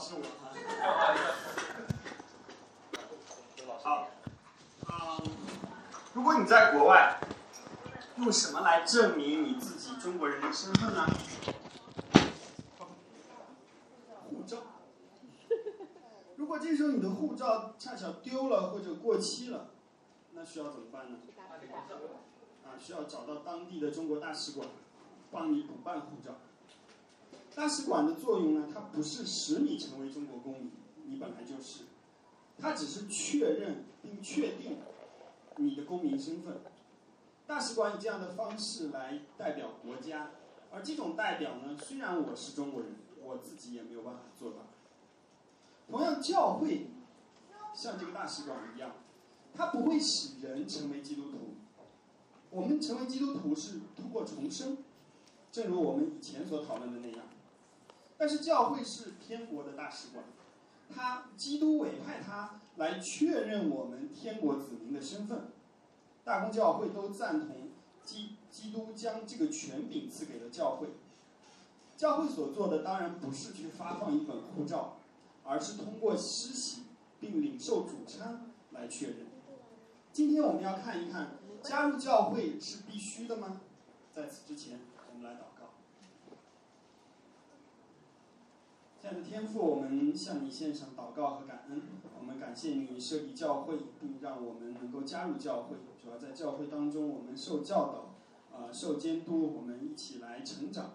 是我哈。好，嗯，如果你在国外，用什么来证明你自己中国人的身份呢？护照。如果这时候你的护照恰巧丢了或者过期了，那需要怎么办呢？啊，需要找到当地的中国大使馆，帮你补办护照。大使馆的作用呢，它不是使你成为中国公民，你本来就是，它只是确认并确定你的公民身份。大使馆以这样的方式来代表国家，而这种代表呢，虽然我是中国人，我自己也没有办法做到。同样，教会像这个大使馆一样，它不会使人成为基督徒。我们成为基督徒是通过重生，正如我们以前所讨论的那样。但是教会是天国的大使馆，他基督委派他来确认我们天国子民的身份。大公教会都赞同基基督将这个权柄赐给了教会。教会所做的当然不是去发放一本护照，而是通过施洗并领受主餐来确认。今天我们要看一看，加入教会是必须的吗？在此之前，我们来祷。爱的天父，我们向你献上祷告和感恩。我们感谢你设立教会，并让我们能够加入教会。主要在教会当中，我们受教导，呃，受监督，我们一起来成长。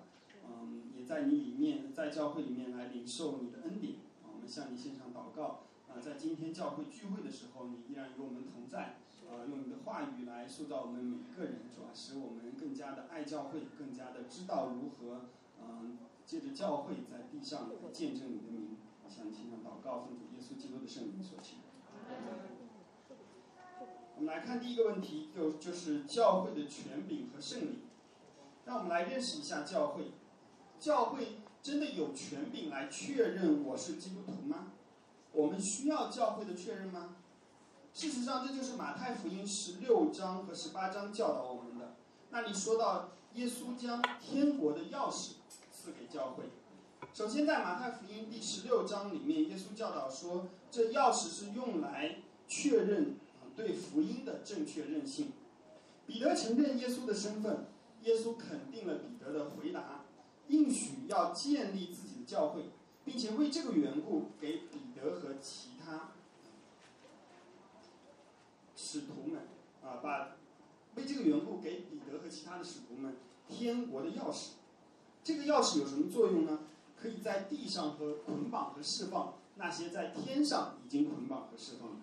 嗯，也在你里面，在教会里面来领受你的恩典。我们向你献上祷告。啊，在今天教会聚会的时候，你依然与我们同在。呃，用你的话语来塑造我们每一个人，主要使我们更加的爱教会，更加的知道如何，嗯。借着教会在地上见证你的名，向天上祷告，奉主耶稣基督的圣名所求。我们来看第一个问题，就就是教会的权柄和圣礼。让我们来认识一下教会。教会真的有权柄来确认我是基督徒吗？我们需要教会的确认吗？事实上，这就是马太福音十六章和十八章教导我们的。那里说到耶稣将天国的钥匙。赐给教会。首先，在马太福音第十六章里面，耶稣教导说，这钥匙是用来确认对福音的正确认信。彼得承认耶稣的身份，耶稣肯定了彼得的回答，应许要建立自己的教会，并且为这个缘故给彼得和其他使徒们啊，把为这个缘故给彼得和其他的使徒们天国的钥匙。这个钥匙有什么作用呢？可以在地上和捆绑和释放那些在天上已经捆绑和释放的。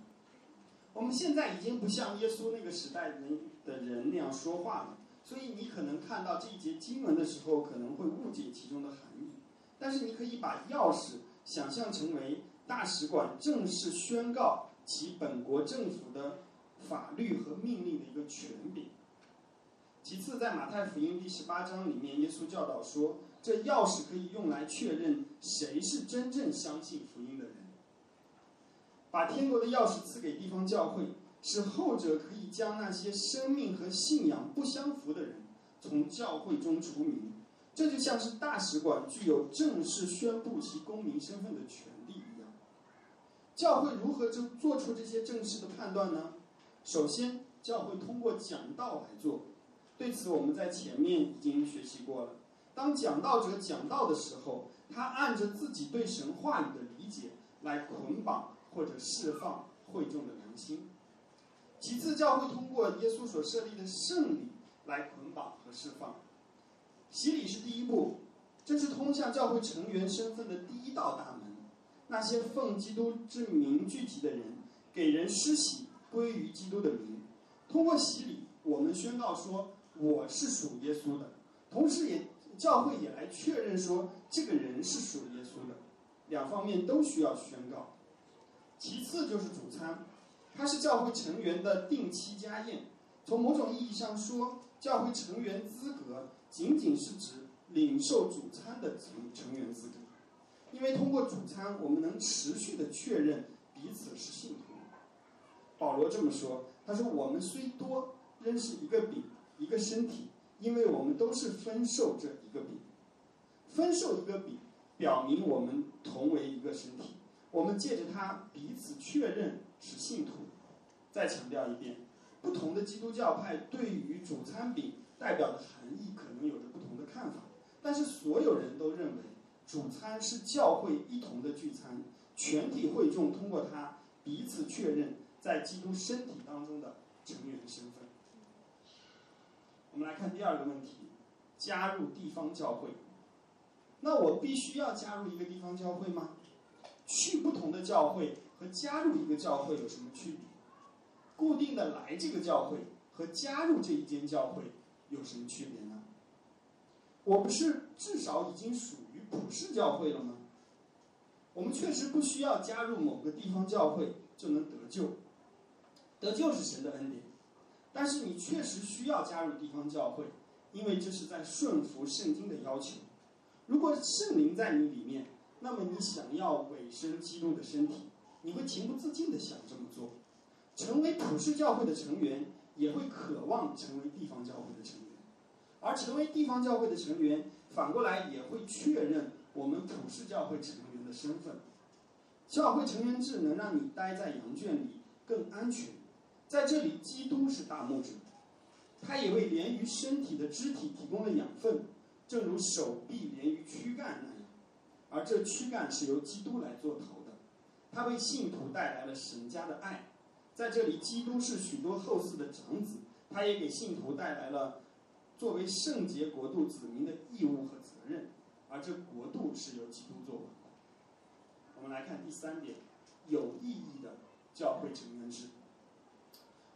我们现在已经不像耶稣那个时代人的人那样说话了，所以你可能看到这一节经文的时候，可能会误解其中的含义。但是你可以把钥匙想象成为大使馆正式宣告其本国政府的法律和命令的一个权柄。其次，在马太福音第十八章里面，耶稣教导说，这钥匙可以用来确认谁是真正相信福音的人。把天国的钥匙赐给地方教会，使后者可以将那些生命和信仰不相符的人从教会中除名。这就像是大使馆具有正式宣布其公民身份的权利一样。教会如何就做出这些正式的判断呢？首先，教会通过讲道来做。对此，我们在前面已经学习过了。当讲道者讲道的时候，他按着自己对神话语的理解来捆绑或者释放会众的良心。其次，教会通过耶稣所设立的圣礼来捆绑和释放。洗礼是第一步，这是通向教会成员身份的第一道大门。那些奉基督之名聚集的人，给人施洗归于基督的名。通过洗礼，我们宣告说。我是属耶稣的，同时也教会也来确认说这个人是属耶稣的，两方面都需要宣告。其次就是主餐，它是教会成员的定期家宴。从某种意义上说，教会成员资格仅仅是指领受主餐的成成员资格，因为通过主餐，我们能持续的确认彼此是信徒。保罗这么说，他说：“我们虽多，仍是一个饼。”一个身体，因为我们都是分受这一个饼，分受一个饼，表明我们同为一个身体。我们借着它彼此确认是信徒。再强调一遍，不同的基督教派对于主餐饼代表的含义可能有着不同的看法，但是所有人都认为主餐是教会一同的聚餐，全体会众通过它彼此确认在基督身体当中的成员身份。我们来看第二个问题：加入地方教会。那我必须要加入一个地方教会吗？去不同的教会和加入一个教会有什么区别？固定的来这个教会和加入这一间教会有什么区别呢？我不是至少已经属于普世教会了吗？我们确实不需要加入某个地方教会就能得救，得救是神的恩典。但是你确实需要加入地方教会，因为这是在顺服圣经的要求。如果圣灵在你里面，那么你想要委身基督的身体，你会情不自禁的想这么做。成为普世教会的成员，也会渴望成为地方教会的成员，而成为地方教会的成员，反过来也会确认我们普世教会成员的身份。教会成员制能让你待在羊圈里更安全，在这里，基督是大牧者，他也为连于身体的肢体提供了养分，正如手臂连于躯干那样，而这躯干是由基督来做头的，他为信徒带来了神家的爱。在这里，基督是许多后嗣的长子，他也给信徒带来了作为圣洁国度子民的义务和责任，而这国度是由基督做完的。我们来看第三点，有意义的教会成员制。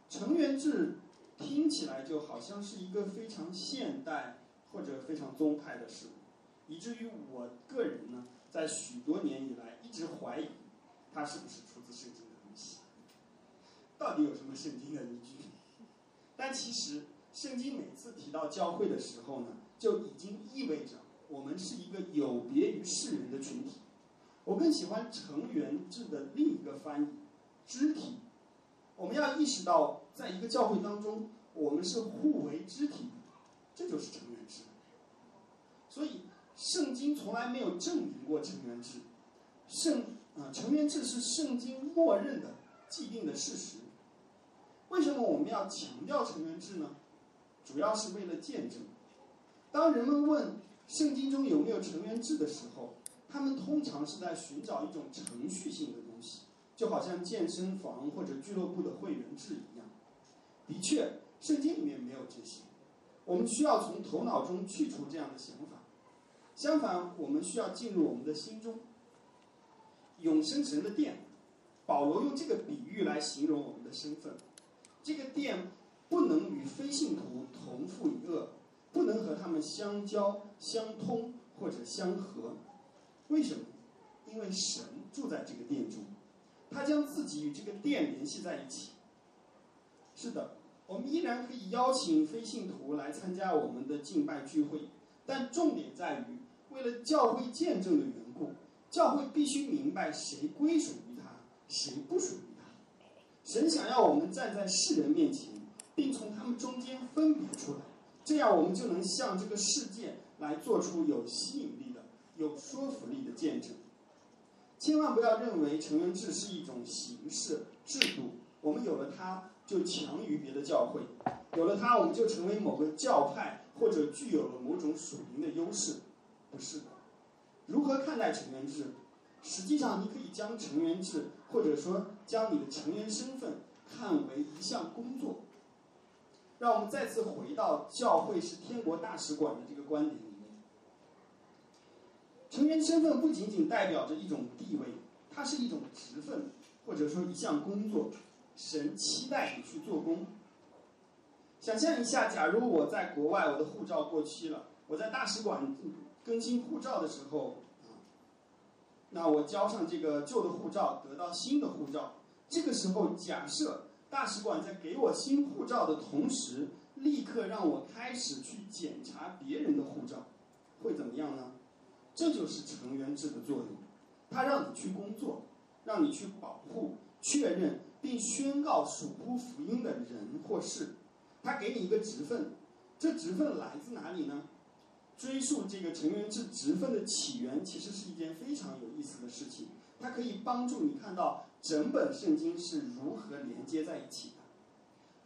成员制听起来就好像是一个非常现代或者非常宗派的事物，以至于我个人呢，在许多年以来一直怀疑它是不是出自圣经的东西。到底有什么圣经的依据？但其实，圣经每次提到教会的时候呢，就已经意味着我们是一个有别于世人的群体。我更喜欢成员制的另一个翻译——肢体。我们要意识到，在一个教会当中，我们是互为肢体，这就是成员制。所以，圣经从来没有证明过成员制。圣啊，成员制是圣经默认的既定的事实。为什么我们要强调成员制呢？主要是为了见证。当人们问圣经中有没有成员制的时候，他们通常是在寻找一种程序性的东西，就好像健身房或者俱乐部的会员制一样。的确，圣经里面没有这些。我们需要从头脑中去除这样的想法。相反，我们需要进入我们的心中。永生神的殿，保罗用这个比喻来形容我们的身份。这个殿不能与非信徒同负一轭，不能和他们相交、相通或者相合。为什么？因为神住在这个殿中，他将自己与这个殿联系在一起。是的，我们依然可以邀请非信徒来参加我们的敬拜聚会，但重点在于，为了教会见证的缘故，教会必须明白谁归属于他，谁不属于他。神想要我们站在世人面前，并从他们中间分别出来，这样我们就能向这个世界来做出有吸引力的、有说服力的见证。千万不要认为成员制是一种形式制度，我们有了它就强于别的教会，有了它我们就成为某个教派或者具有了某种属灵的优势。不是的。如何看待成员制？实际上，你可以将成员制。或者说，将你的成员身份看为一项工作。让我们再次回到教会是天国大使馆的这个观点。成员身份不仅仅代表着一种地位，它是一种职分，或者说一项工作。神期待你去做工。想象一下，假如我在国外，我的护照过期了，我在大使馆更新护照的时候。啊那我交上这个旧的护照，得到新的护照。这个时候，假设大使馆在给我新护照的同时，立刻让我开始去检查别人的护照，这就是成员制的作用，它让你去工作，让你去保护、确认并宣告属乎福音的人或事。他给你一个职分，这职分来自哪里呢？追溯这个成员制职分的起源，其实是一件非常有意思的事情。它可以帮助你看到整本圣经是如何连接在一起的。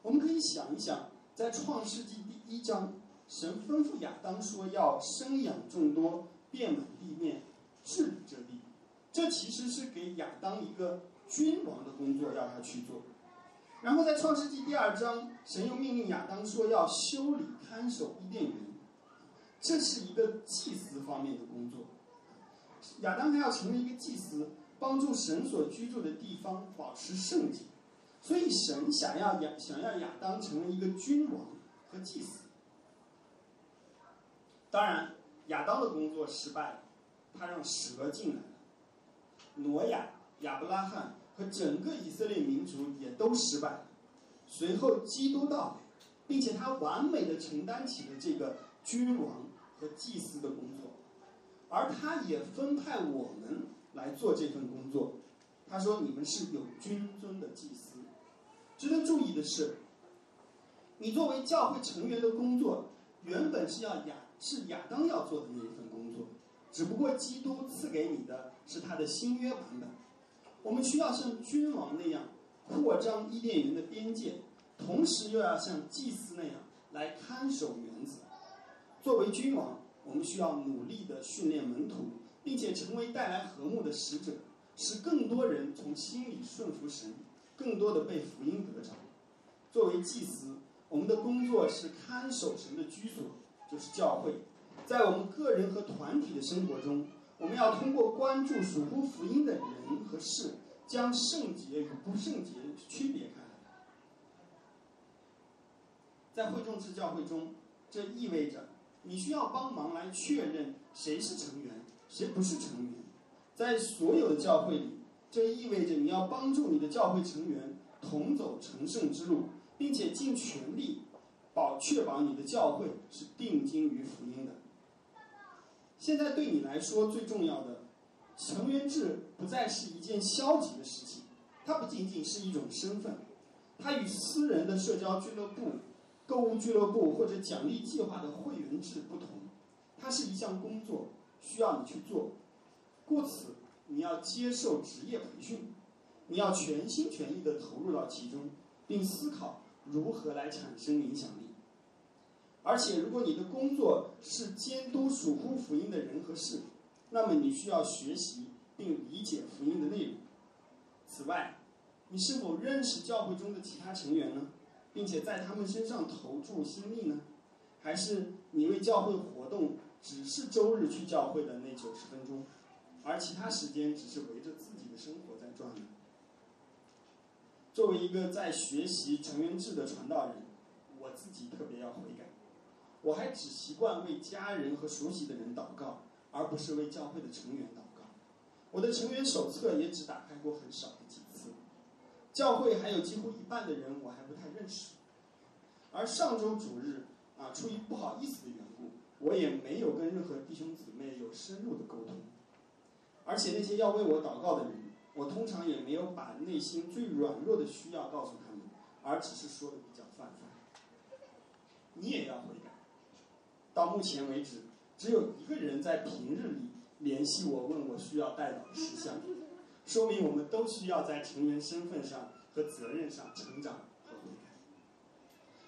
我们可以想一想，在创世纪第一章，神吩咐亚当说要生养众多，遍满地面，治理这地。这其实是给亚当一个君王的工作要他去做。然后在创世纪第二章，神又命令亚当说要修理看守伊甸园，这是一个祭司方面的工作。亚当还要成为一个祭司，帮助神所居住的地方保持圣洁。所以神想要亚想要亚当成为一个君王和祭司。当然，亚当的工作失败了，他让蛇进来了。挪亚、亚伯拉罕。和整个以色列民族也都失败了。随后，基督到来，并且他完美的承担起了这个君王和祭司的工作，而他也分派我们来做这份工作。他说：“你们是有君尊的祭司。”值得注意的是，你作为教会成员的工作，原本是要亚是亚当要做的那一份工作，只不过基督赐给你的是他的新约版本。我们需要像君王那样扩张伊甸园的边界，同时又要像祭司那样来看守园子。作为君王，我们需要努力的训练门徒，并且成为带来和睦的使者，使更多人从心里顺服神，更多的被福音得着。作为祭司，我们的工作是看守神的居所，就是教会。在我们个人和团体的生活中。我们要通过关注属乎福音的人和事，将圣洁与不圣洁区别开来。在会众制教会中，这意味着你需要帮忙来确认谁是成员，谁不是成员。在所有的教会里，这意味着你要帮助你的教会成员同走成圣之路，并且尽全力保确保你的教会是定睛于福音的。现在对你来说最重要的成员制不再是一件消极的事情，它不仅仅是一种身份，它与私人的社交俱乐部、购物俱乐部或者奖励计划的会员制不同，它是一项工作，需要你去做，故此你要接受职业培训，你要全心全意地投入到其中，并思考如何来产生影响力。而且，如果你的工作是监督属乎福音的人和事，那么你需要学习并理解福音的内容。此外，你是否认识教会中的其他成员呢？并且在他们身上投注心力呢？还是你为教会活动只是周日去教会的那九十分钟，而其他时间只是围着自己的生活在转呢？作为一个在学习成员制的传道人，我自己特别要悔改。我还只习惯为家人和熟悉的人祷告，而不是为教会的成员祷告。我的成员手册也只打开过很少的几次。教会还有几乎一半的人我还不太认识。而上周主日啊，出于不好意思的缘故，我也没有跟任何弟兄姊妹有深入的沟通。而且那些要为我祷告的人，我通常也没有把内心最软弱的需要告诉他们，而只是说的比较泛泛。你也要悔改。到目前为止，只有一个人在平日里联系我，问我需要带导的事项，说明我们都需要在成员身份上和责任上成长和悔改。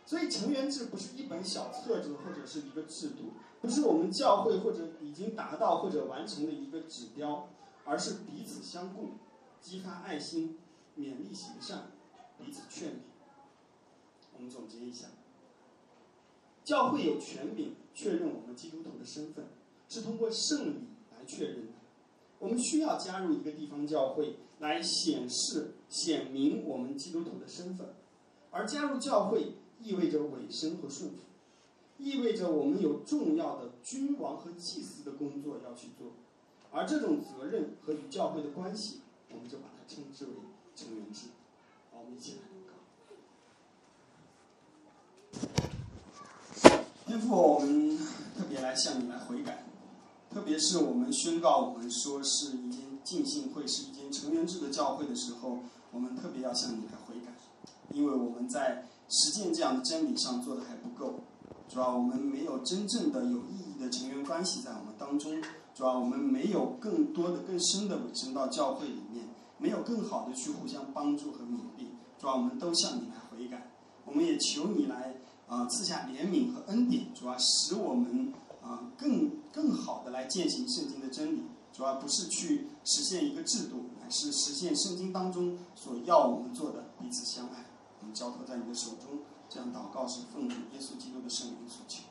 所以，成员制不是一本小册子或者是一个制度，不是我们教会或者已经达到或者完成的一个指标，而是彼此相顾，激发爱心，勉励行善，彼此劝勉。我们总结一下。教会有权柄确认我们基督徒的身份，是通过圣礼来确认的。我们需要加入一个地方教会来显示、显明我们基督徒的身份，而加入教会意味着委身和顺服，意味着我们有重要的君王和祭司的工作要去做，而这种责任和与教会的关系，我们就把它称之为成员制。好，我们一起来。天父，我们特别来向你来悔改，特别是我们宣告我们说是一间敬信会，是一间成员制的教会的时候，我们特别要向你来悔改，因为我们在实践这样的真理上做的还不够，主要我们没有真正的有意义的成员关系在我们当中，主要我们没有更多的、更深的委身到教会里面，没有更好的去互相帮助和勉励，主要我们都向你来悔改。我们也求你来啊赐下怜悯和恩典，主要使我们啊更更好的来践行圣经的真理，主要不是去实现一个制度，乃是实现圣经当中所要我们做的彼此相爱。我们交托在你的手中，这样祷告是奉主耶稣基督的圣灵所求。